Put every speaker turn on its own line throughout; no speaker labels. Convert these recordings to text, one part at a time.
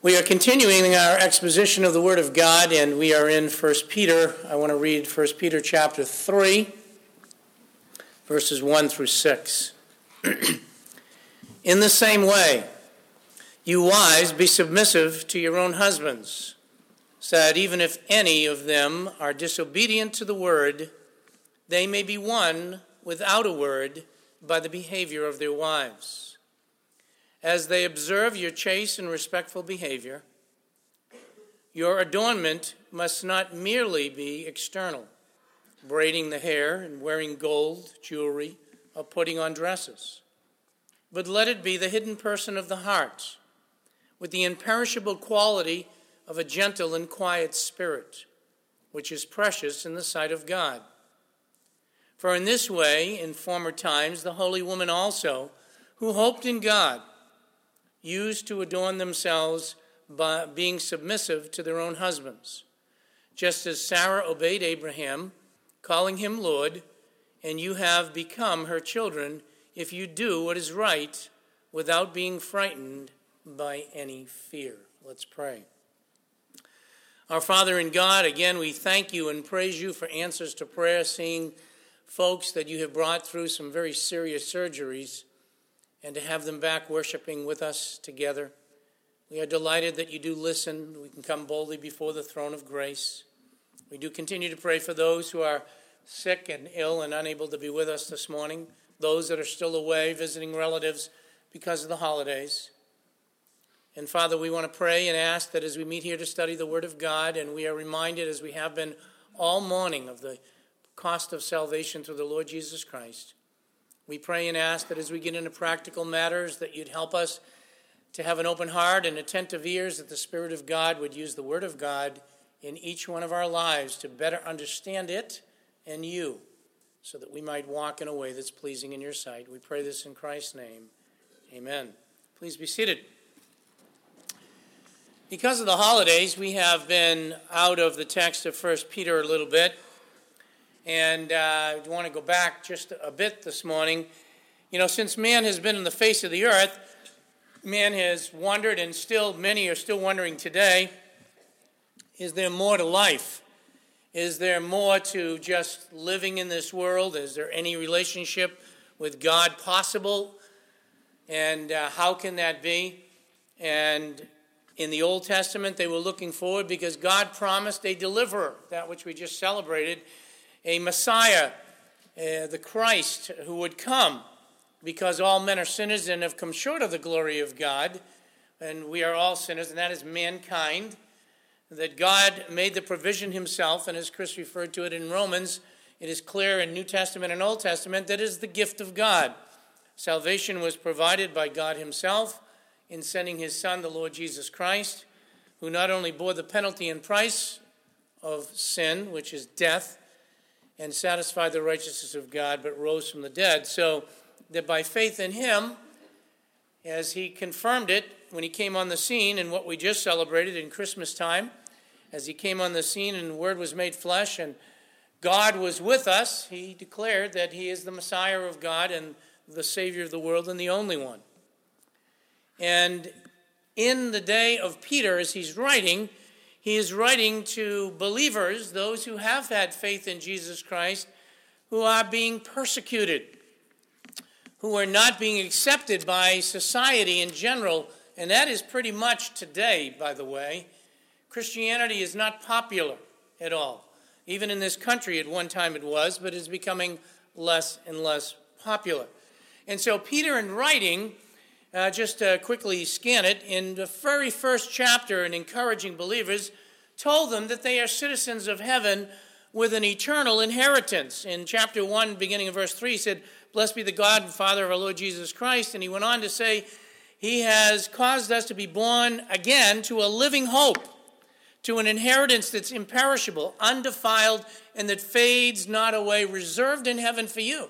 We are continuing our exposition of the Word of God, and we are in 1 Peter. I want to read 1 Peter chapter 3, verses 1 through 6. in the same way, you wives, be submissive to your own husbands, so that even if any of them are disobedient to the Word, they may be won without a word by the behavior of their wives as they observe your chaste and respectful behavior, your adornment must not merely be external, braiding the hair and wearing gold, jewelry, or putting on dresses, but let it be the hidden person of the heart, with the imperishable quality of a gentle and quiet spirit, which is precious in the sight of God. For in this way, in former times, the holy woman also, who hoped in God, used to adorn themselves by being submissive to their own husbands, just as Sarah obeyed Abraham, calling him Lord, and you have become her children if you do what is right without being frightened by any fear. Let's pray. Our Father in God, again, we thank you and praise you for answers to prayer, seeing folks that you have brought through some very serious surgeries and to have them back worshiping with us together. We are delighted that you do listen. We can come boldly before the throne of grace. We do continue to pray for those who are sick and ill and unable to be with us this morning, those that are still away visiting relatives because of the holidays. And Father, we want to pray and ask that as we meet here to study the Word of God, and we are reminded, as we have been all morning, of the cost of salvation through the Lord Jesus Christ, we pray and ask that as we get into practical matters, that you'd help us to have an open heart and attentive ears, that the Spirit of God would use the Word of God in each one of our lives to better understand it and you, so that we might walk in a way that's pleasing in your sight. We pray this in Christ's name. Amen. Please be seated. Because of the holidays, we have been out of the text of 1 Peter a little bit. And uh, I want to go back just a bit this morning. You know, since man has been in the face of the earth, man has wondered, and still many are still wondering today is there more to life? Is there more to just living in this world? Is there any relationship with God possible? And uh, how can that be? And in the Old Testament, they were looking forward because God promised a deliverer, that which we just celebrated, a Messiah, uh, the Christ, who would come, because all men are sinners and have come short of the glory of God, and we are all sinners, and that is mankind. That God made the provision himself, and as Chris referred to it in Romans, it is clear in New Testament and Old Testament that is the gift of God. Salvation was provided by God Himself in sending His Son, the Lord Jesus Christ, who not only bore the penalty and price of sin, which is death, and satisfied the righteousness of God, but rose from the dead. So that by faith in him, as he confirmed it when he came on the scene and what we just celebrated in Christmas time, as he came on the scene and the Word was made flesh and God was with us, he declared that he is the Messiah of God and the Savior of the world and the only one. And in the day of Peter, as he's writing, he is writing to believers, those who have had faith in Jesus Christ, who are being persecuted, who are not being accepted by society in general, and that is pretty much today, by the way. Christianity is not popular at all. Even in this country, at one time it was, but is becoming less and less popular. And so Peter, in writing, uh, just uh, quickly scan it, in the very first chapter in Encouraging Believers, told them that they are citizens of heaven with an eternal inheritance. In chapter 1, beginning of verse 3, he said, Blessed be the God and Father of our Lord Jesus Christ. And he went on to say, He has caused us to be born again to a living hope, to an inheritance that's imperishable, undefiled, and that fades not away, reserved in heaven for you.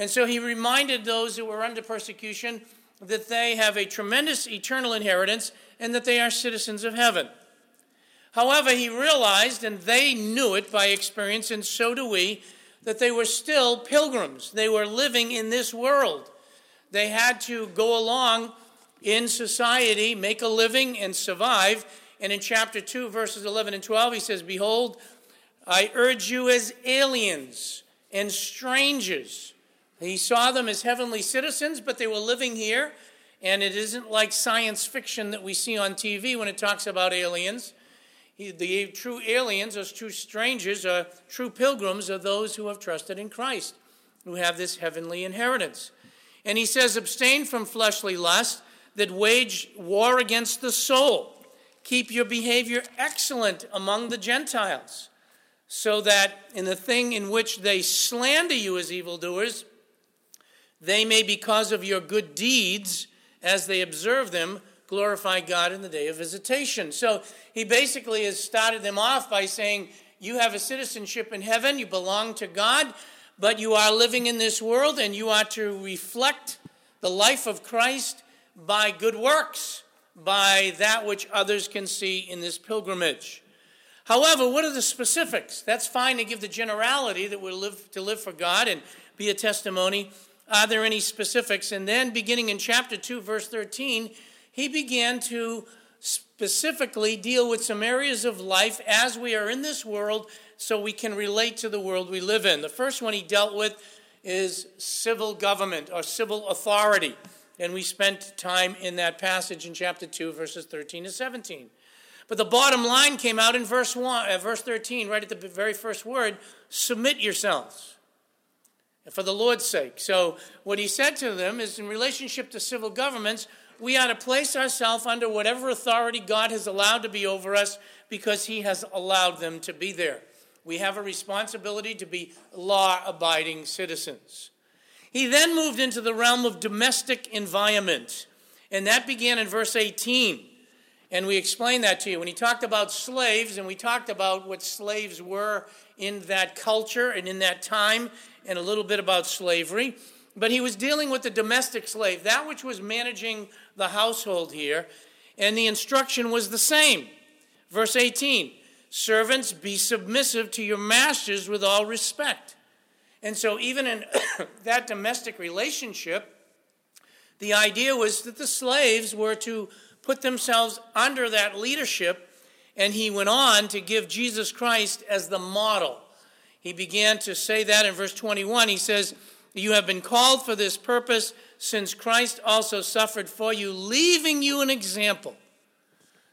And so he reminded those who were under persecution that they have a tremendous eternal inheritance and that they are citizens of heaven. However, he realized, and they knew it by experience, and so do we, that they were still pilgrims. They were living in this world. They had to go along in society, make a living, and survive. And in chapter 2, verses 11 and 12, he says, Behold, I urge you as aliens and strangers he saw them as heavenly citizens, but they were living here. And it isn't like science fiction that we see on TV when it talks about aliens. the true aliens, those true strangers, are true pilgrims, are those who have trusted in Christ, who have this heavenly inheritance. And he says, abstain from fleshly lust that wage war against the soul. Keep your behavior excellent among the Gentiles, so that in the thing in which they slander you as evildoers, they may, because of your good deeds, as they observe them, glorify God in the day of visitation. So he basically has started them off by saying, You have a citizenship in heaven, you belong to God, but you are living in this world, and you are to reflect the life of Christ by good works, by that which others can see in this pilgrimage. However, what are the specifics? That's fine to give the generality that we live to live for God and be a testimony are there any specifics? And then, beginning in chapter 2, verse 13, he began to specifically deal with some areas of life as we are in this world so we can relate to the world we live in. The first one he dealt with is civil government or civil authority. And we spent time in that passage in chapter 2, verses 13 to 17. But the bottom line came out in verse, one, uh, verse 13, right at the very first word submit yourselves for the Lord's sake. So, what he said to them is in relationship to civil governments, we ought to place ourselves under whatever authority God has allowed to be over us because he has allowed them to be there. We have a responsibility to be law abiding citizens. He then moved into the realm of domestic environment, and that began in verse 18. And we explained that to you. When he talked about slaves, and we talked about what slaves were in that culture and in that time, and a little bit about slavery. But he was dealing with the domestic slave, that which was managing the household here. And the instruction was the same. Verse 18 Servants, be submissive to your masters with all respect. And so, even in that domestic relationship, the idea was that the slaves were to put themselves under that leadership. And he went on to give Jesus Christ as the model he began to say that in verse 21. He says, You have been called for this purpose since Christ also suffered for you, leaving you an example.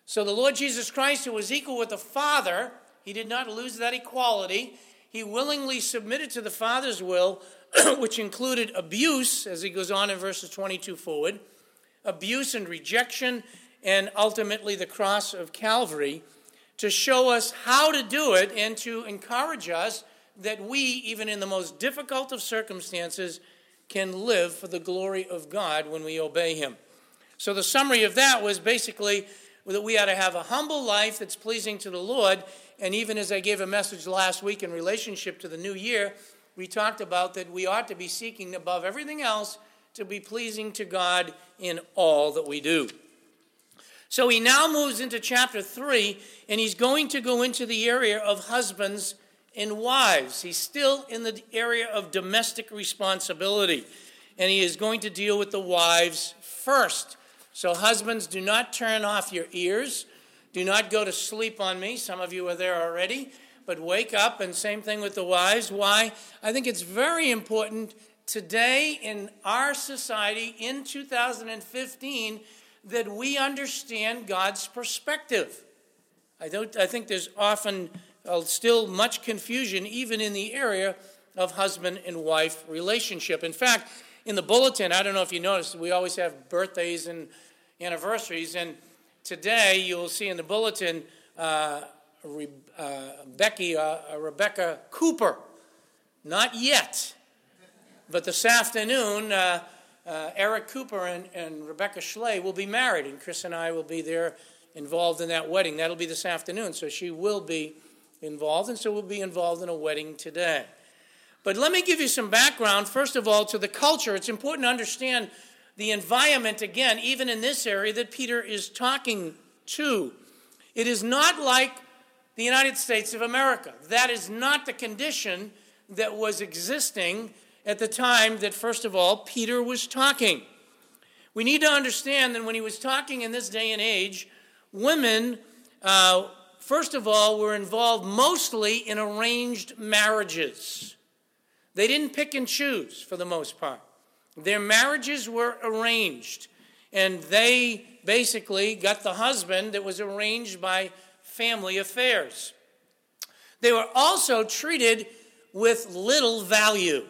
So the Lord Jesus Christ, who was equal with the Father, he did not lose that equality. He willingly submitted to the Father's will, which included abuse, as he goes on in verses 22 forward, abuse and rejection, and ultimately the cross of Calvary, to show us how to do it and to encourage us that we, even in the most difficult of circumstances, can live for the glory of God when we obey Him. So the summary of that was basically that we ought to have a humble life that's pleasing to the Lord. And even as I gave a message last week in relationship to the new year, we talked about that we ought to be seeking above everything else to be pleasing to God in all that we do. So he now moves into chapter 3, and he's going to go into the area of husbands and wives. He's still in the area of domestic responsibility, and he is going to deal with the wives first. So, husbands, do not turn off your ears. Do not go to sleep on me. Some of you are there already, but wake up, and same thing with the wives. Why? I think it's very important today in our society in 2015 that we understand God's perspective. I, don't, I think there's often still much confusion even in the area of husband and wife relationship. In fact, in the bulletin, I don't know if you noticed, we always have birthdays and anniversaries. And today you'll see in the bulletin uh, Re- uh, Becky, uh, Rebecca Cooper. Not yet. But this afternoon, uh, uh, Eric Cooper and, and Rebecca Schley will be married, and Chris and I will be there involved in that wedding. That'll be this afternoon, so she will be involved, and so we'll be involved in a wedding today. But let me give you some background, first of all, to the culture. It's important to understand the environment, again, even in this area that Peter is talking to. It is not like the United States of America. That is not the condition that was existing at the time that, first of all, Peter was talking. We need to understand that when he was talking in this day and age, women uh, First of all, were involved mostly in arranged marriages. They didn't pick and choose for the most part. Their marriages were arranged, and they basically got the husband that was arranged by family affairs. They were also treated with little value.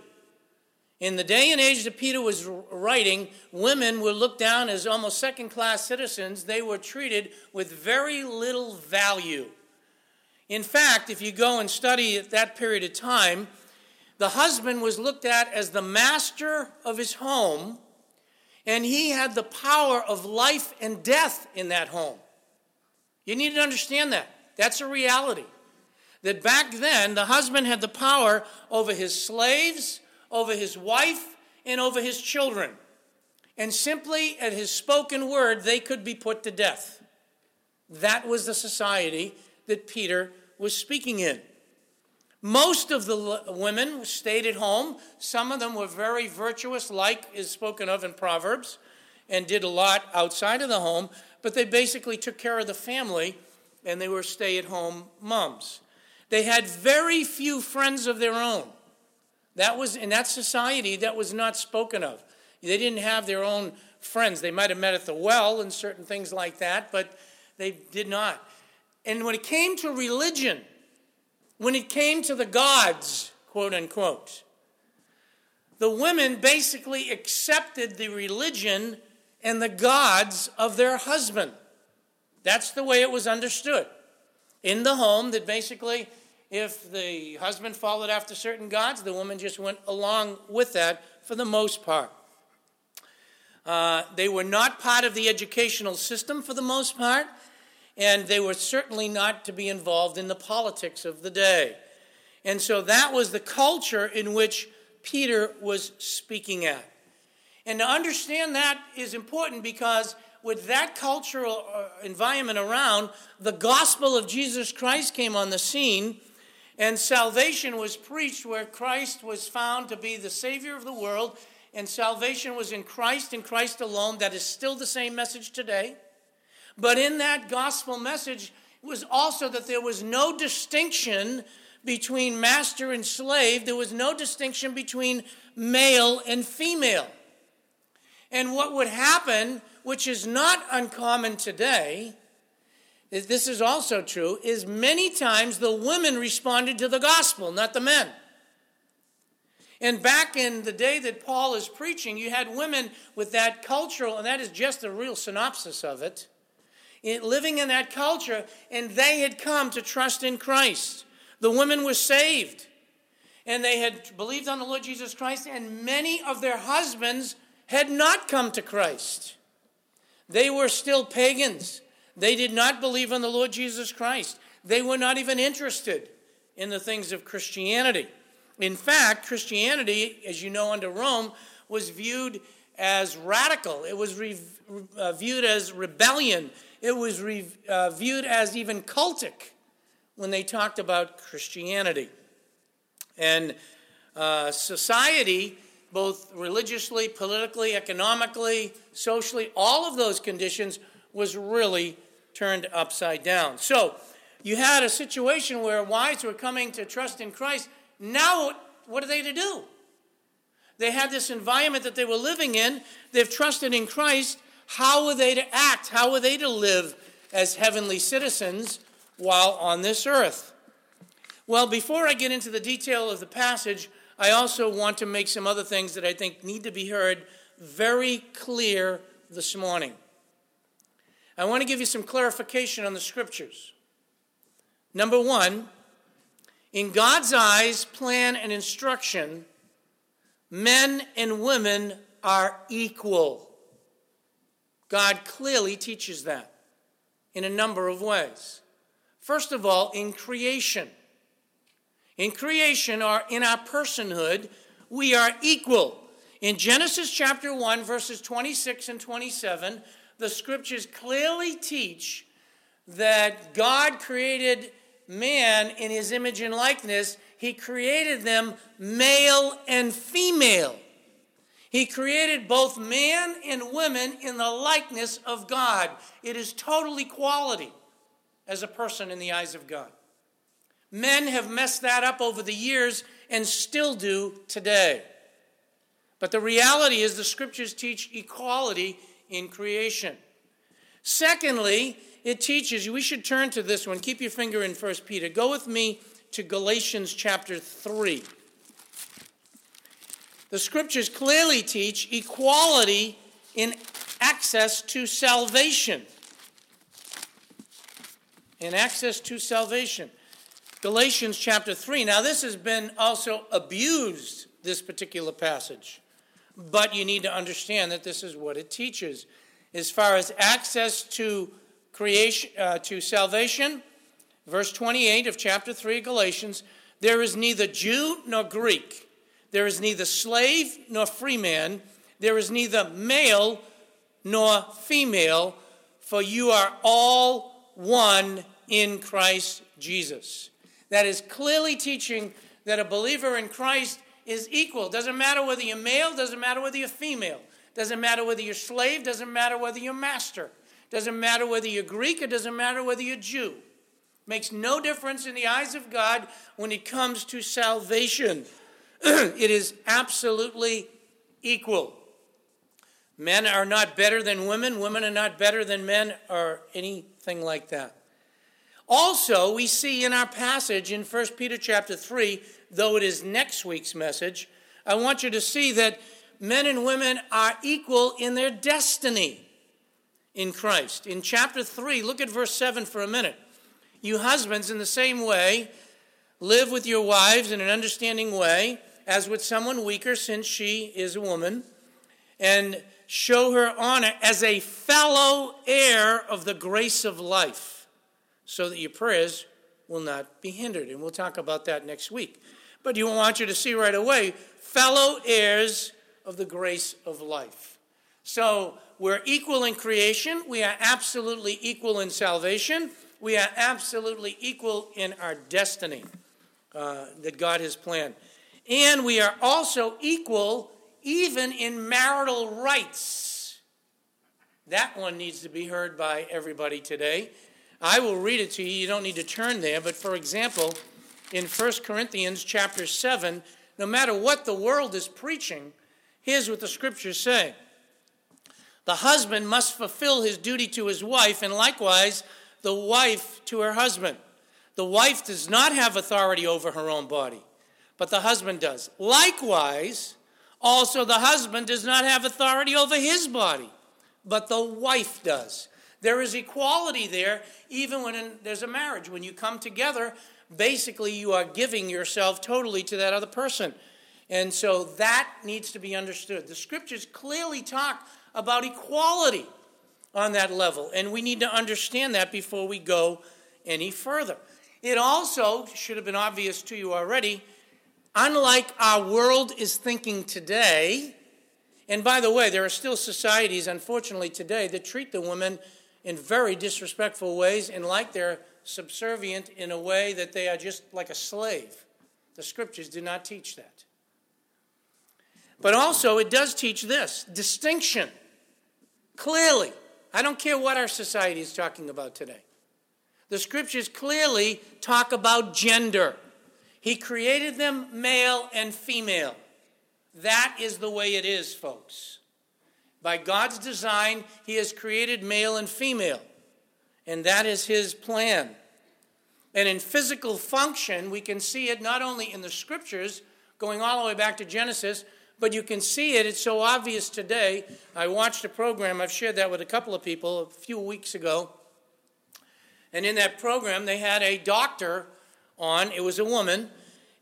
In the day and age that Peter was writing, women were looked down as almost second class citizens. They were treated with very little value. In fact, if you go and study at that period of time, the husband was looked at as the master of his home, and he had the power of life and death in that home. You need to understand that. That's a reality. That back then, the husband had the power over his slaves over his wife, and over his children. And simply at his spoken word, they could be put to death. That was the society that Peter was speaking in. Most of the women stayed at home. Some of them were very virtuous, like is spoken of in Proverbs, and did a lot outside of the home, but they basically took care of the family and they were stay at home moms. They had very few friends of their own. That was in that society that was not spoken of. They didn't have their own friends. They might have met at the well and certain things like that, but they did not. And when it came to religion, when it came to the gods, quote unquote, the women basically accepted the religion and the gods of their husband. That's the way it was understood. In the home, that basically if the husband followed after certain gods, the woman just went along with that for the most part. Uh, they were not part of the educational system for the most part, and they were certainly not to be involved in the politics of the day. And so that was the culture in which Peter was speaking at. And to understand that is important because with that cultural uh, environment around, the gospel of Jesus Christ came on the scene, and salvation was preached where Christ was found to be the Savior of the world. And salvation was in Christ and Christ alone. That is still the same message today. But in that gospel message was also that there was no distinction between master and slave, there was no distinction between male and female. And what would happen, which is not uncommon today, this is also true, is many times the women responded to the gospel, not the men. And back in the day that Paul is preaching, you had women with that cultural, and that is just a real synopsis of it, living in that culture, and they had come to trust in Christ. The women were saved, and they had believed on the Lord Jesus Christ, and many of their husbands had not come to Christ. They were still pagans they did not believe in the Lord Jesus Christ. They were not even interested in the things of Christianity. In fact, Christianity, as you know, under Rome, was viewed as radical, it was re- uh, viewed as rebellion, it was re- uh, viewed as even cultic when they talked about Christianity. And uh, society, both religiously, politically, economically, socially, all of those conditions was really turned upside down. So you had a situation where wives were coming to trust in Christ. Now, what are they to do? They had this environment that they were living in, they've trusted in Christ. How are they to act? How are they to live as heavenly citizens while on this earth? Well, before I get into the detail of the passage, I also want to make some other things that I think need to be heard very clear this morning. I want to give you some clarification on the scriptures. Number one, in God's eyes, plan, and instruction, men and women are equal. God clearly teaches that in a number of ways. First of all, in creation. In creation or in our personhood, we are equal. In Genesis chapter 1, verses 26 and 27, the scriptures clearly teach that God created man in his image and likeness. He created them male and female. He created both man and women in the likeness of God. It is total equality as a person in the eyes of God. Men have messed that up over the years and still do today. But the reality is, the scriptures teach equality in creation. Secondly, it teaches you, we should turn to this one. Keep your finger in 1 Peter. Go with me to Galatians chapter 3. The scriptures clearly teach equality in access to salvation. In access to salvation. Galatians chapter 3. Now, this has been also abused, this particular passage but you need to understand that this is what it teaches. As far as access to creation uh, to salvation, verse 28 of chapter 3 of Galatians, there is neither Jew nor Greek. There is neither slave nor free man. There is neither male nor female, for you are all one in Christ Jesus. That is clearly teaching that a believer in Christ is equal. Doesn't matter whether you're male, doesn't matter whether you're female, doesn't matter whether you're slave, doesn't matter whether you're master, doesn't matter whether you're Greek, it doesn't matter whether you're Jew. Makes no difference in the eyes of God when it comes to salvation. it is absolutely equal. Men are not better than women, women are not better than men, or anything like that. Also, we see in our passage in 1 Peter chapter 3, though it is next week's message, I want you to see that men and women are equal in their destiny in Christ. In chapter 3, look at verse 7 for a minute. You husbands, in the same way, live with your wives in an understanding way, as with someone weaker, since she is a woman, and show her honor as a fellow heir of the grace of life so that your prayers will not be hindered. And we'll talk about that next week. But you want you to see right away fellow heirs of the grace of life. So we're equal in creation, we are absolutely equal in salvation, we are absolutely equal in our destiny uh, that God has planned. And we are also equal even in marital rights. That one needs to be heard by everybody today. I will read it to you. You don't need to turn there. But for example, in 1 Corinthians chapter 7, no matter what the world is preaching, here's what the scriptures say The husband must fulfill his duty to his wife, and likewise the wife to her husband. The wife does not have authority over her own body, but the husband does. Likewise, also the husband does not have authority over his body, but the wife does. There is equality there, even when in, there's a marriage. When you come together, basically you are giving yourself totally to that other person. And so that needs to be understood. The scriptures clearly talk about equality on that level, and we need to understand that before we go any further. It also should have been obvious to you already, unlike our world is thinking today, and by the way, there are still societies, unfortunately, today that treat the woman in very disrespectful ways and like they're subservient in a way that they are just like a slave. The scriptures do not teach that. But also, it does teach this distinction. Clearly, I don't care what our society is talking about today. The scriptures clearly talk about gender. He created them male and female. That is the way it is, folks. By God's design, He has created male and female, and that is His plan. And in physical function, we can see it not only in the scriptures, going all the way back to Genesis, but you can see it. It's so obvious today. I watched a program, I've shared that with a couple of people a few weeks ago. And in that program, they had a doctor on, it was a woman,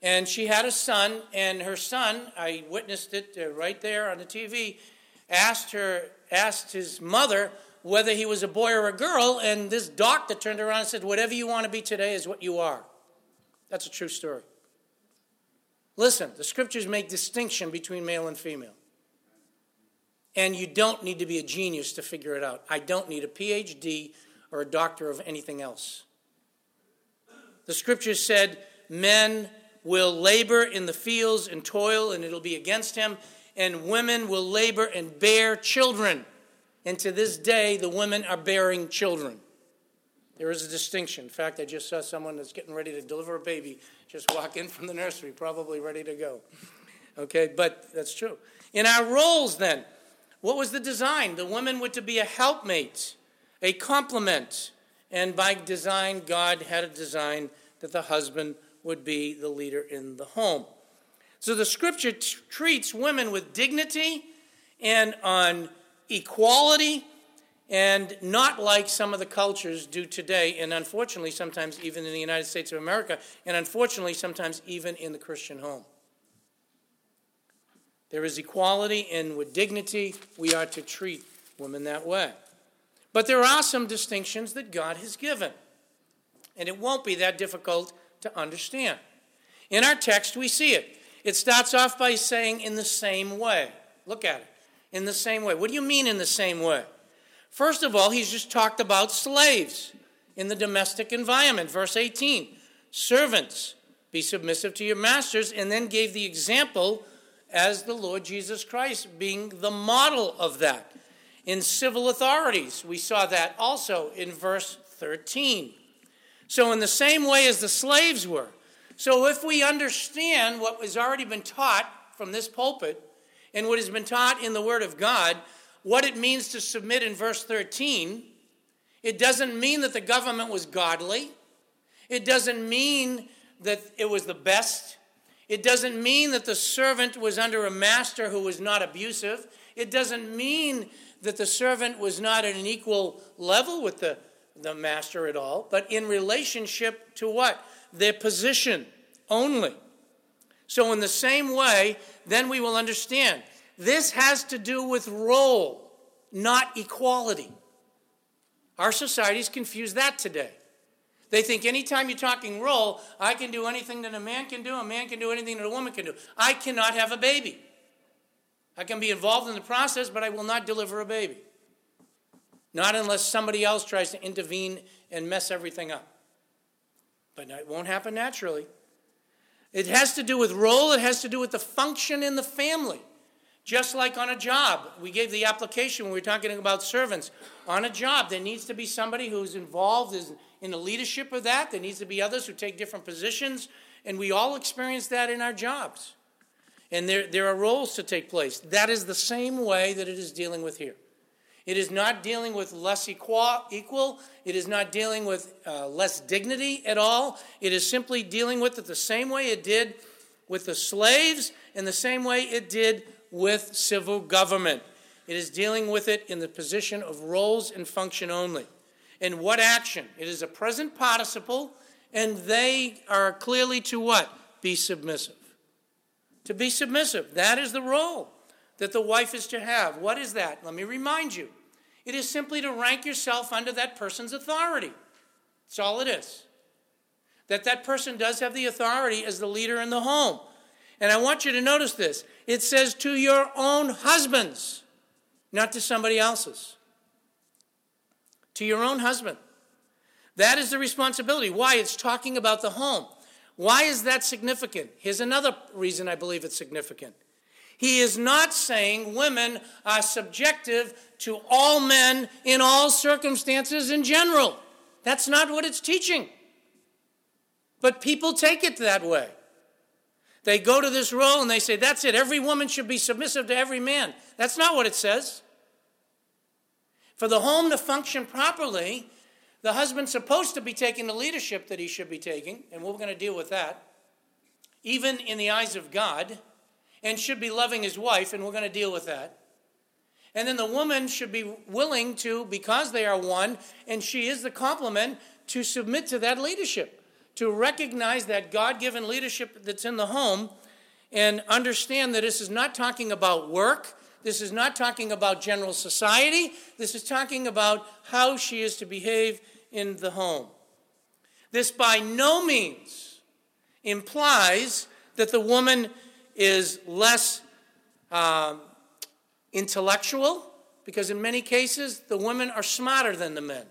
and she had a son, and her son, I witnessed it uh, right there on the TV, asked her, asked his mother whether he was a boy or a girl, and this doctor turned around and said, "Whatever you want to be today is what you are." That's a true story. Listen, the scriptures make distinction between male and female. And you don't need to be a genius to figure it out. I don't need a PhD or a doctor of anything else. The scriptures said, Men will labor in the fields and toil, and it'll be against him and women will labor and bear children. And to this day, the women are bearing children. There is a distinction. In fact, I just saw someone that's getting ready to deliver a baby just walk in from the nursery, probably ready to go. Okay, but that's true. In our roles, then, what was the design? The women were to be a helpmate, a complement. And by design, God had a design that the husband would be the leader in the home. So the scripture t- treats women with dignity and on equality and not like some of the cultures do today, and unfortunately, sometimes even in the United States of America, and unfortunately, sometimes even in the Christian home. There is equality, and with dignity, we are to treat women that way. But there are some distinctions that God has given, and it won't be that difficult to understand. In our text, we see it. It starts off by saying, in the same way. Look at it. In the same way. What do you mean, in the same way? First of all, he's just talked about slaves in the domestic environment. Verse 18 Servants, be submissive to your masters, and then gave the example as the Lord Jesus Christ being the model of that. In civil authorities, we saw that also in verse 13. So, in the same way as the slaves were, so if we understand what has already been taught from this pulpit and what has been taught in the Word of God, what it means to submit in verse 13, it doesn't mean that the government was godly. It doesn't mean that it was the best. It doesn't mean that the servant was under a master who was not abusive. It doesn't mean that the servant was not at an equal level with the, the master at all, but in relationship to what? their position only. So, in the same way, then we will understand this has to do with role, not equality. Our is confused that today. They think anytime you're talking role, I can do anything that a man can do, a man can do anything that a woman can do. I cannot have a baby. I can be involved in the process, but I will not deliver a baby. Not unless somebody else tries to intervene and mess everything up but it won't happen naturally. It has to do with role, it has to do with the function in the family. Just like on a job, we gave the application when we were talking about servants. On a job, there needs to be somebody who's involved in the leadership of that. There needs to be others who take different positions, and we all experience that in our jobs. And there, there are roles to take place. That is the same way that it is dealing with here. It is not dealing with less equal. It is not dealing with uh, less dignity at all. It is simply dealing with it the same way it did with the slaves and the same way it did with civil government. It is dealing with it in the position of roles and function only. And what action? It is a present participle, and they are clearly to what? Be submissive. To be submissive. That is the role that the wife is to have. What is that? Let me remind you. It is simply to rank yourself under that person's authority. That's all it is. That that person does have the authority as the leader in the home. And I want you to notice this. It says to your own husbands, not to somebody else's. To your own husband. That is the responsibility. Why? It's talking about the home. Why is that significant? Here's another reason I believe it's significant. He is not saying women are subjective to all men in all circumstances in general. That's not what it's teaching. But people take it that way. They go to this role and they say, that's it, every woman should be submissive to every man. That's not what it says. For the home to function properly, the husband's supposed to be taking the leadership that he should be taking, and we're going to deal with that. Even in the eyes of God, and should be loving his wife, and we're going to deal with that. And then the woman should be willing to, because they are one, and she is the complement, to submit to that leadership, to recognize that God given leadership that's in the home, and understand that this is not talking about work. This is not talking about general society. This is talking about how she is to behave in the home. This by no means implies that the woman is less um, intellectual, because in many cases, the women are smarter than the men.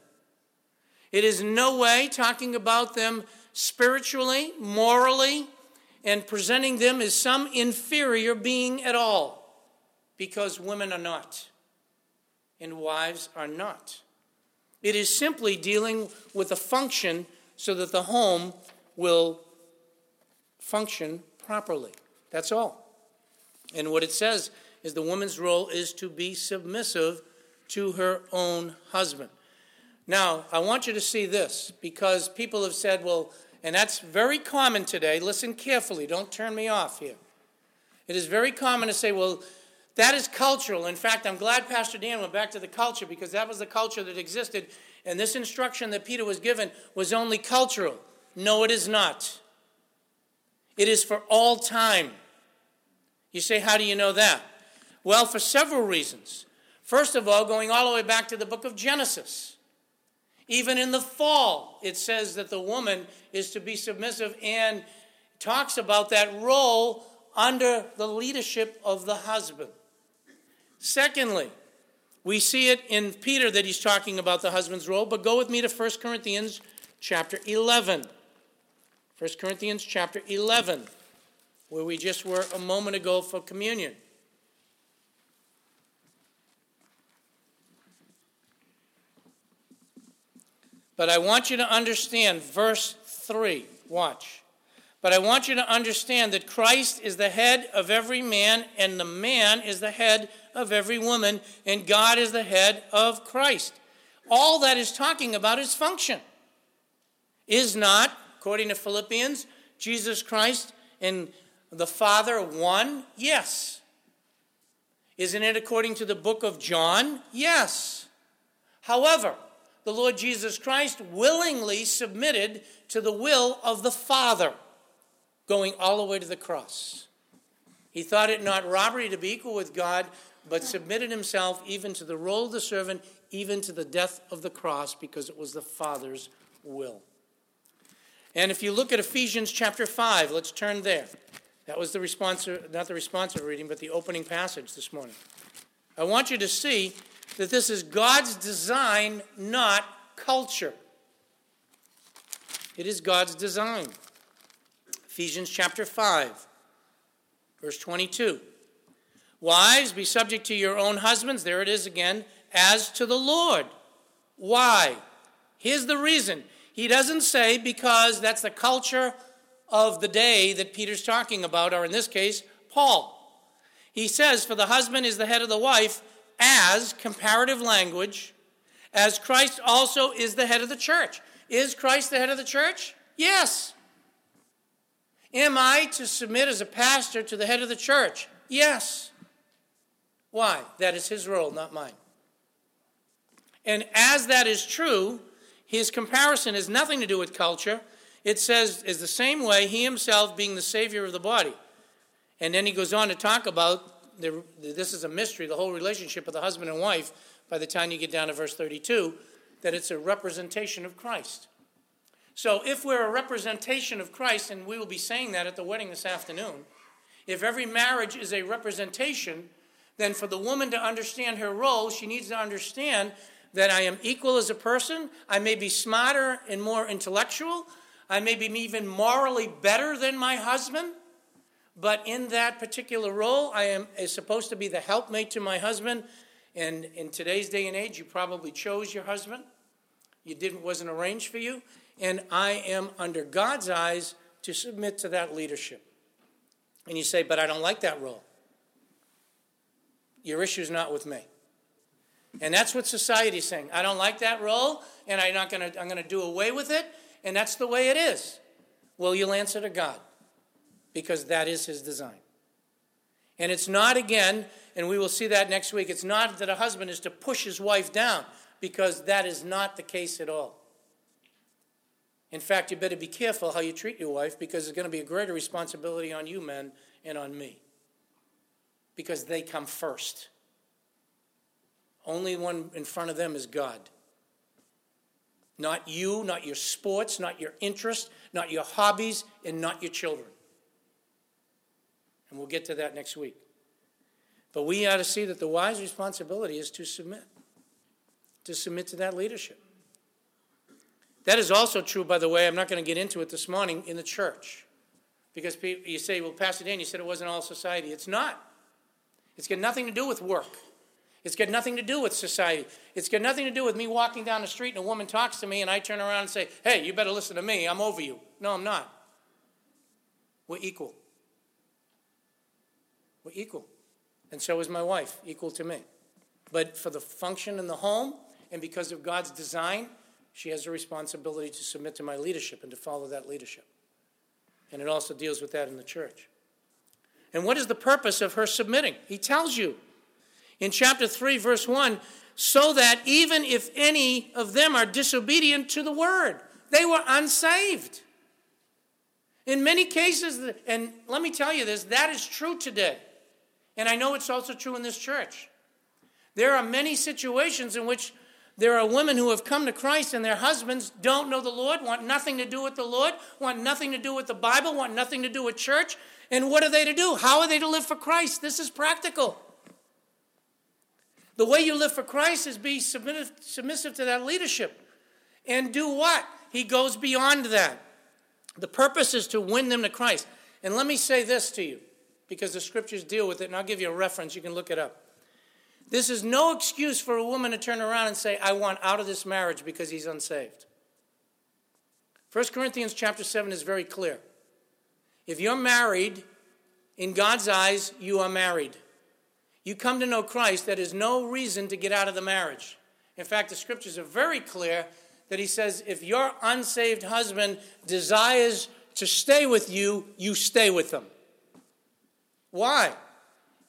It is no way talking about them spiritually, morally, and presenting them as some inferior being at all, because women are not, and wives are not. It is simply dealing with a function so that the home will function properly. That's all. And what it says is the woman's role is to be submissive to her own husband. Now, I want you to see this because people have said, well, and that's very common today. Listen carefully, don't turn me off here. It is very common to say, well, that is cultural. In fact, I'm glad Pastor Dan went back to the culture because that was the culture that existed, and this instruction that Peter was given was only cultural. No, it is not. It is for all time. You say, How do you know that? Well, for several reasons. First of all, going all the way back to the book of Genesis. Even in the fall, it says that the woman is to be submissive and talks about that role under the leadership of the husband. Secondly, we see it in Peter that he's talking about the husband's role, but go with me to 1 Corinthians chapter 11. 1 Corinthians chapter 11 where we just were a moment ago for communion. But I want you to understand verse 3. Watch. But I want you to understand that Christ is the head of every man, and the man is the head of every woman, and God is the head of Christ. All that is talking about is function. Is not, according to Philippians, Jesus Christ and the Father one? Yes. Isn't it according to the book of John? Yes. However, the Lord Jesus Christ willingly submitted to the will of the Father, going all the way to the cross. He thought it not robbery to be equal with God, but submitted himself even to the role of the servant, even to the death of the cross, because it was the Father's will. And if you look at Ephesians chapter 5, let's turn there. That was the response not the responsive reading, but the opening passage this morning. I want you to see that this is God's design, not culture. It is God's design. Ephesians chapter 5, verse 22. Wives, be subject to your own husbands. There it is again, as to the Lord. Why? Here's the reason. He doesn't say because that's the culture of the day that Peter's talking about are, in this case, Paul. He says, For the husband is the head of the wife, as comparative language, as Christ also is the head of the church. Is Christ the head of the church? Yes. Am I to submit as a pastor to the head of the church? Yes. Why? That is his role, not mine. And as that is true, his comparison has nothing to do with culture it says, is the same way he himself being the Savior of the body. And then he goes on to talk about the, this is a mystery, the whole relationship of the husband and wife, by the time you get down to verse 32, that it's a representation of Christ. So if we're a representation of Christ, and we will be saying that at the wedding this afternoon, if every marriage is a representation, then for the woman to understand her role, she needs to understand that I am equal as a person. I may be smarter and more intellectual. I may be even morally better than my husband, but in that particular role, I am is supposed to be the helpmate to my husband. And in today's day and age, you probably chose your husband. You didn't wasn't arranged for you, and I am under God's eyes to submit to that leadership. And you say, "But I don't like that role." Your issue is not with me. And that's what society's saying. I don't like that role, and I'm not gonna I'm gonna do away with it and that's the way it is. Well, you'll answer to God because that is His design. And it's not, again, and we will see that next week, it's not that a husband is to push his wife down because that is not the case at all. In fact, you better be careful how you treat your wife because it's going to be a greater responsibility on you men and on me because they come first. Only one in front of them is God. Not you, not your sports, not your interests, not your hobbies, and not your children. And we'll get to that next week. But we ought to see that the wise responsibility is to submit, to submit to that leadership. That is also true, by the way, I'm not going to get into it this morning, in the church. Because you say, well, Pastor Dan, you said it wasn't all society. It's not. It's got nothing to do with work. It's got nothing to do with society. It's got nothing to do with me walking down the street and a woman talks to me and I turn around and say, hey, you better listen to me. I'm over you. No, I'm not. We're equal. We're equal. And so is my wife, equal to me. But for the function in the home and because of God's design, she has a responsibility to submit to my leadership and to follow that leadership. And it also deals with that in the church. And what is the purpose of her submitting? He tells you in chapter 3, verse 1, so that even if any of them are disobedient to the word, they were unsaved. In many cases, and let me tell you this, that is true today. And I know it's also true in this church. There are many situations in which there are women who have come to Christ and their husbands don't know the Lord, want nothing to do with the Lord, want nothing to do with the Bible, want nothing to do with church. And what are they to do? How are they to live for Christ? This is practical. The way you live for Christ is be submissive, to that leadership. And do what? He goes beyond that. The purpose is to win them to Christ. And let me say this to you, because the scriptures deal with it, and I'll give you a reference. You can look it up. This is no excuse for a woman to turn around and say, I want out of this marriage because he's unsaved. 1 Corinthians chapter 7 is very clear. If you're married, in God's eyes, you are married you come to know Christ, that is no reason to get out of the marriage. In fact, the scriptures are very clear that he says, if your unsaved husband desires to stay with you, you stay with them. Why?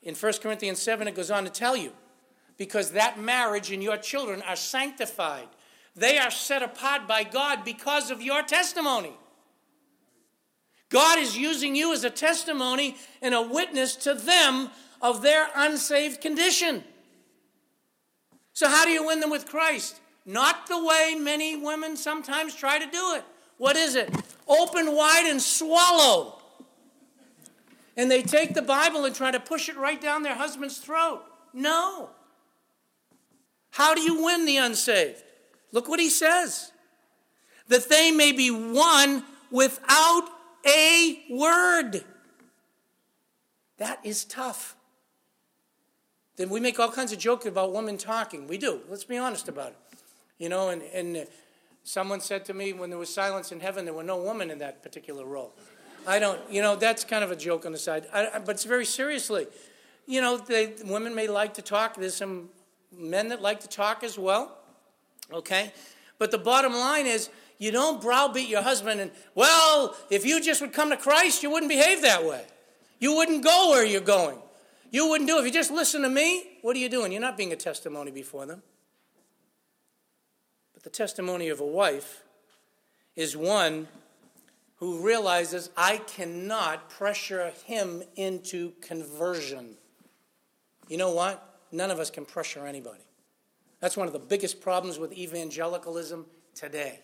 In 1 Corinthians 7, it goes on to tell you because that marriage and your children are sanctified. They are set apart by God because of your testimony. God is using you as a testimony and a witness to them of their unsaved condition. So, how do you win them with Christ? Not the way many women sometimes try to do it. What is it? Open wide and swallow. And they take the Bible and try to push it right down their husband's throat. No. How do you win the unsaved? Look what he says that they may be won without a word. That is tough. Then we make all kinds of jokes about women talking. We do. Let's be honest about it. You know, and, and someone said to me when there was silence in heaven, there were no women in that particular role. I don't, you know, that's kind of a joke on the side. I, but very seriously, you know, they, women may like to talk. There's some men that like to talk as well, okay? But the bottom line is, you don't browbeat your husband and, well, if you just would come to Christ, you wouldn't behave that way. You wouldn't go where you're going. You wouldn't do it. If you just listen to me, what are you doing? You're not being a testimony before them. But the testimony of a wife is one who realizes I cannot pressure him into conversion. You know what? None of us can pressure anybody. That's one of the biggest problems with evangelicalism today.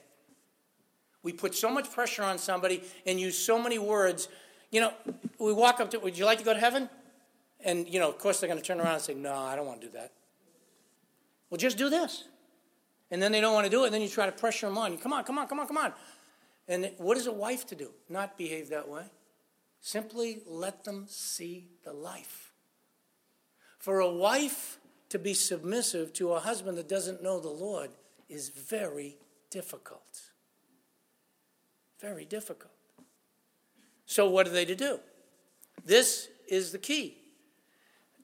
We put so much pressure on somebody and use so many words. You know, we walk up to, would you like to go to heaven? And, you know, of course, they're going to turn around and say, no, I don't want to do that. Well, just do this. And then they don't want to do it, and then you try to pressure them on. come on, come on, come on, come on. And what is a wife to do? Not behave that way. Simply let them see the life. For a wife to be submissive to a husband that doesn't know the Lord is very difficult. Very difficult. So, what are they to do? This is the key.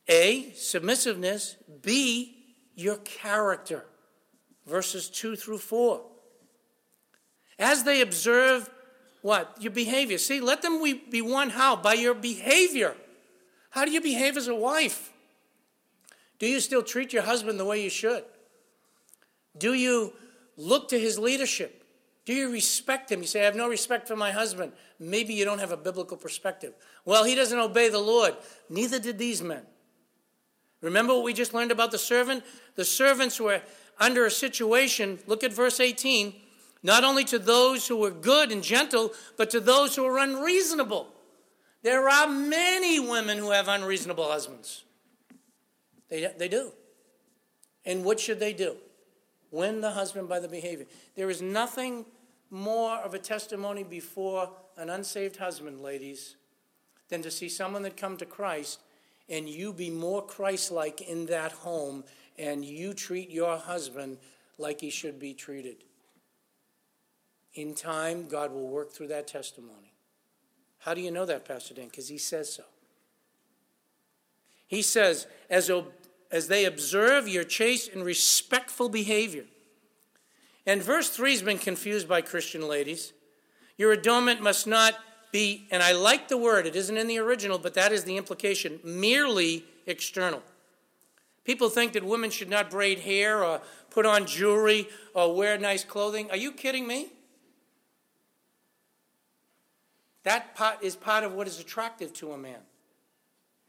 A, submissiveness. B, your character. Verses 2 through 4. As they observe what? Your behavior. See, let them be won how? By your behavior. How do you behave as a wife? Do you still treat your husband the way you should? Do you look to his leadership? Do you respect him? You say, I have no respect for my husband. Maybe you don't have a biblical perspective. Well, he doesn't obey the Lord. Neither did these men. Remember what we just learned about the servant? The servants were under a situation, look at verse 18, not only to those who were good and gentle, but to those who were unreasonable. There are many women who have unreasonable husbands. They, they do. And what should they do? Win the husband by the behavior. There is nothing more of a testimony before an unsaved husband, ladies, than to see someone that come to Christ and you be more Christ like in that home and you treat your husband like he should be treated. In time, God will work through that testimony. How do you know that, Pastor Dan? Because he says so. He says, as, as they observe your chaste and respectful behavior. And verse 3 has been confused by Christian ladies. Your adornment must not the, and I like the word, it isn't in the original, but that is the implication, merely external. People think that women should not braid hair or put on jewelry or wear nice clothing. Are you kidding me? That part is part of what is attractive to a man.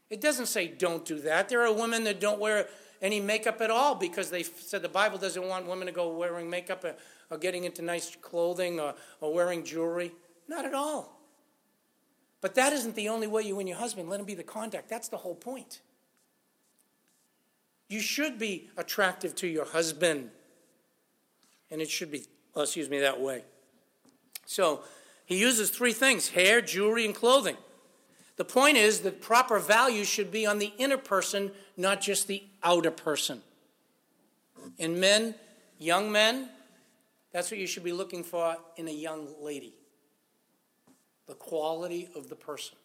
It doesn't say don't do that. There are women that don't wear any makeup at all because they said the Bible doesn't want women to go wearing makeup or, or getting into nice clothing or, or wearing jewelry. Not at all. But that isn't the only way you win your husband. Let him be the contact. That's the whole point. You should be attractive to your husband. And it should be, well, excuse me, that way. So he uses three things hair, jewelry, and clothing. The point is that proper value should be on the inner person, not just the outer person. In men, young men, that's what you should be looking for in a young lady the quality of the person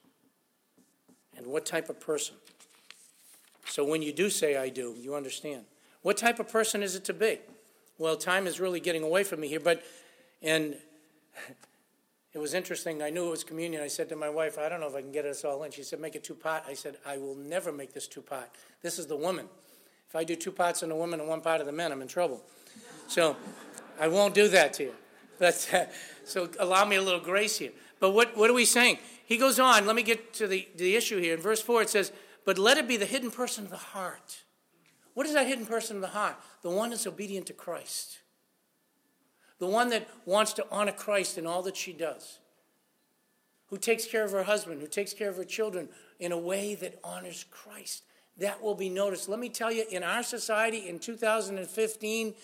and what type of person. So when you do say I do, you understand. What type of person is it to be? Well, time is really getting away from me here, but, and it was interesting. I knew it was communion. I said to my wife, I don't know if I can get us all in. She said, Make it two pot. I said, I will never make this two pot. This is the woman. If I do two pots and the woman and one pot of the men, I'm in trouble. So I won't do that to you. But, uh, so allow me a little grace here. But what, what are we saying? He goes on, let me get to the, the issue here. In verse 4, it says, But let it be the hidden person of the heart. What is that hidden person of the heart? The one that's obedient to Christ, the one that wants to honor Christ in all that she does, who takes care of her husband, who takes care of her children in a way that honors Christ. That will be noticed. Let me tell you, in our society in 2015,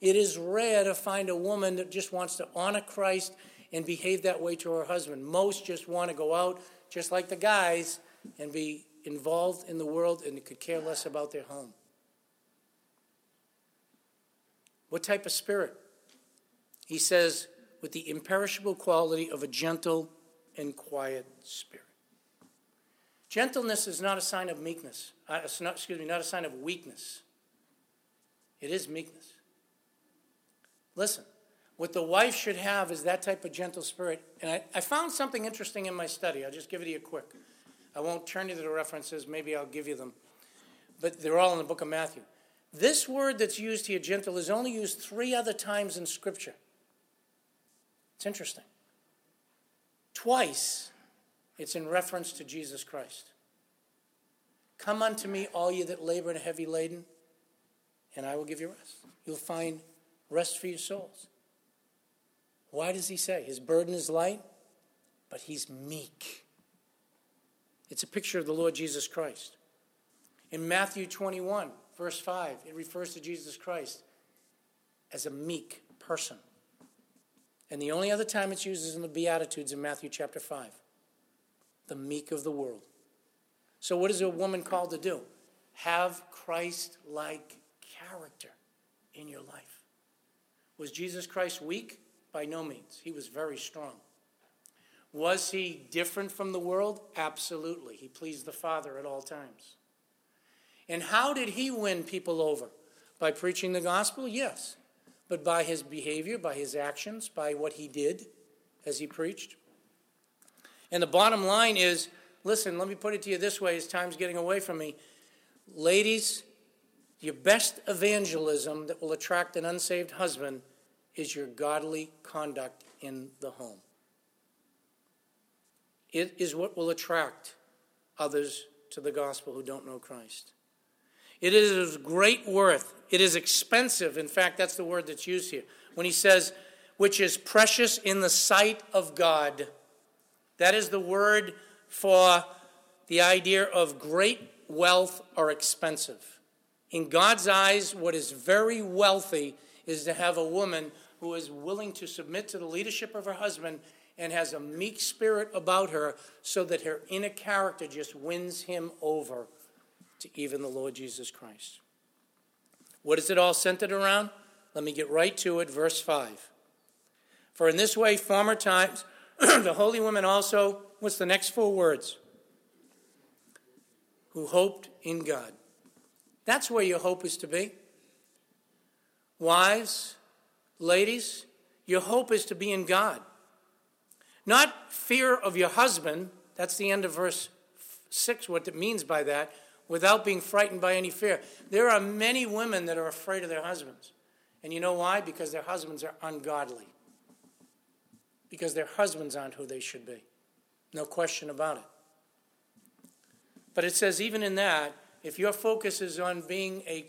it is rare to find a woman that just wants to honor Christ and behave that way to her husband. Most just want to go out, just like the guys, and be involved in the world and could care less about their home. What type of spirit? He says, with the imperishable quality of a gentle and quiet spirit. Gentleness is not a sign of meekness. Uh, not, excuse me, not a sign of weakness. It is meekness. Listen, what the wife should have is that type of gentle spirit. And I, I found something interesting in my study. I'll just give it to you quick. I won't turn you to the references, maybe I'll give you them. But they're all in the book of Matthew. This word that's used here, gentle, is only used three other times in Scripture. It's interesting. Twice, it's in reference to Jesus Christ. Come unto me, all you that labor and are heavy laden, and I will give you rest. You'll find rest for your souls. Why does he say? His burden is light, but he's meek. It's a picture of the Lord Jesus Christ. In Matthew 21, verse 5, it refers to Jesus Christ as a meek person. And the only other time it's used is in the Beatitudes in Matthew chapter 5. The meek of the world. So, what is a woman called to do? Have Christ like character in your life. Was Jesus Christ weak? By no means. He was very strong. Was he different from the world? Absolutely. He pleased the Father at all times. And how did he win people over? By preaching the gospel? Yes. But by his behavior, by his actions, by what he did as he preached. And the bottom line is listen, let me put it to you this way as time's getting away from me. Ladies, your best evangelism that will attract an unsaved husband is your godly conduct in the home. It is what will attract others to the gospel who don't know Christ. It is of great worth. It is expensive. In fact, that's the word that's used here. When he says, which is precious in the sight of God, that is the word for the idea of great wealth or expensive. In God's eyes, what is very wealthy is to have a woman who is willing to submit to the leadership of her husband and has a meek spirit about her so that her inner character just wins him over to even the Lord Jesus Christ. What is it all centered around? Let me get right to it, verse 5. For in this way, former times, the holy women also, what's the next four words? Who hoped in God. That's where your hope is to be. Wives, ladies, your hope is to be in God. Not fear of your husband, that's the end of verse 6, what it means by that, without being frightened by any fear. There are many women that are afraid of their husbands. And you know why? Because their husbands are ungodly. Because their husbands aren't who they should be. No question about it. But it says, even in that, if your focus is on being a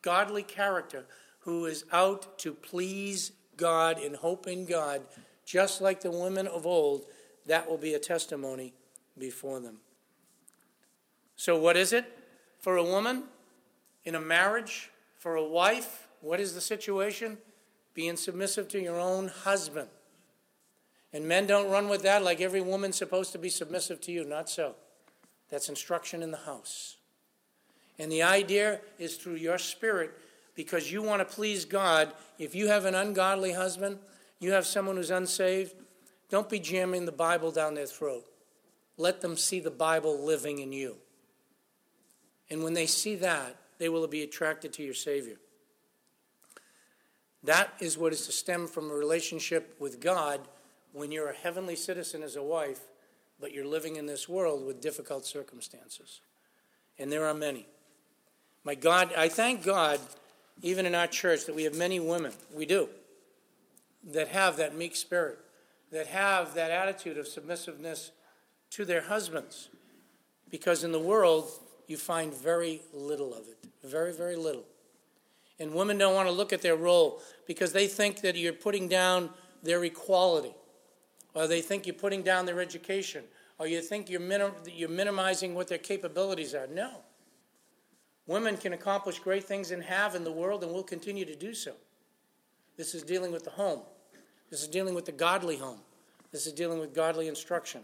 godly character, who is out to please God and hope in God, just like the women of old, that will be a testimony before them. So, what is it for a woman in a marriage, for a wife? What is the situation? Being submissive to your own husband. And men don't run with that like every woman's supposed to be submissive to you. Not so. That's instruction in the house. And the idea is through your spirit because you want to please God, if you have an ungodly husband, you have someone who's unsaved, don't be jamming the Bible down their throat. Let them see the Bible living in you. And when they see that, they will be attracted to your Savior. That is what is to stem from a relationship with God when you're a heavenly citizen as a wife, but you're living in this world with difficult circumstances. And there are many. My God, I thank God even in our church, that we have many women, we do, that have that meek spirit, that have that attitude of submissiveness to their husbands. Because in the world, you find very little of it, very, very little. And women don't want to look at their role because they think that you're putting down their equality, or they think you're putting down their education, or you think you're, minim- you're minimizing what their capabilities are. No. Women can accomplish great things and have in the world and will continue to do so. This is dealing with the home. This is dealing with the godly home. This is dealing with godly instruction.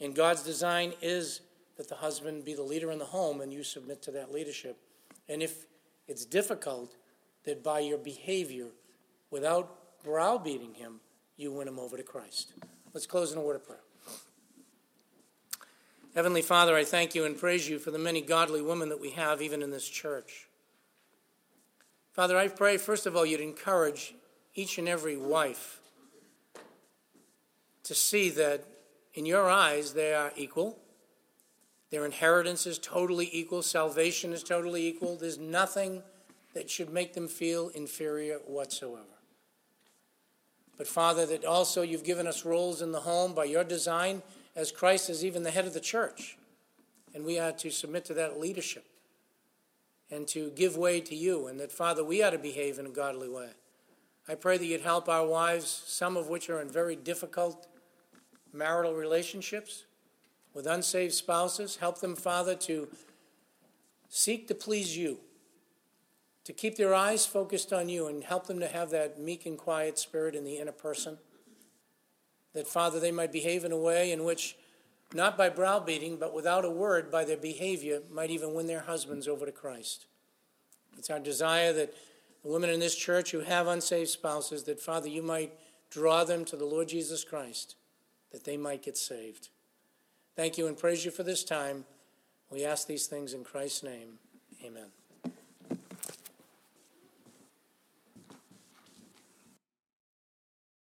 And God's design is that the husband be the leader in the home and you submit to that leadership. And if it's difficult, that by your behavior, without browbeating him, you win him over to Christ. Let's close in a word of prayer. Heavenly Father, I thank you and praise you for the many godly women that we have even in this church. Father, I pray, first of all, you'd encourage each and every wife to see that in your eyes they are equal. Their inheritance is totally equal. Salvation is totally equal. There's nothing that should make them feel inferior whatsoever. But, Father, that also you've given us roles in the home by your design as Christ is even the head of the church. And we are to submit to that leadership and to give way to you, and that, Father, we ought to behave in a godly way. I pray that you'd help our wives, some of which are in very difficult marital relationships with unsaved spouses. Help them, Father, to seek to please you, to keep their eyes focused on you, and help them to have that meek and quiet spirit in the inner person. That, Father, they might behave in a way in which, not by browbeating, but without a word, by their behavior, might even win their husbands over to Christ. It's our desire that the women in this church who have unsaved spouses, that, Father, you might draw them to the Lord Jesus Christ, that they might get saved. Thank you and praise you for this time. We ask these things in Christ's name. Amen.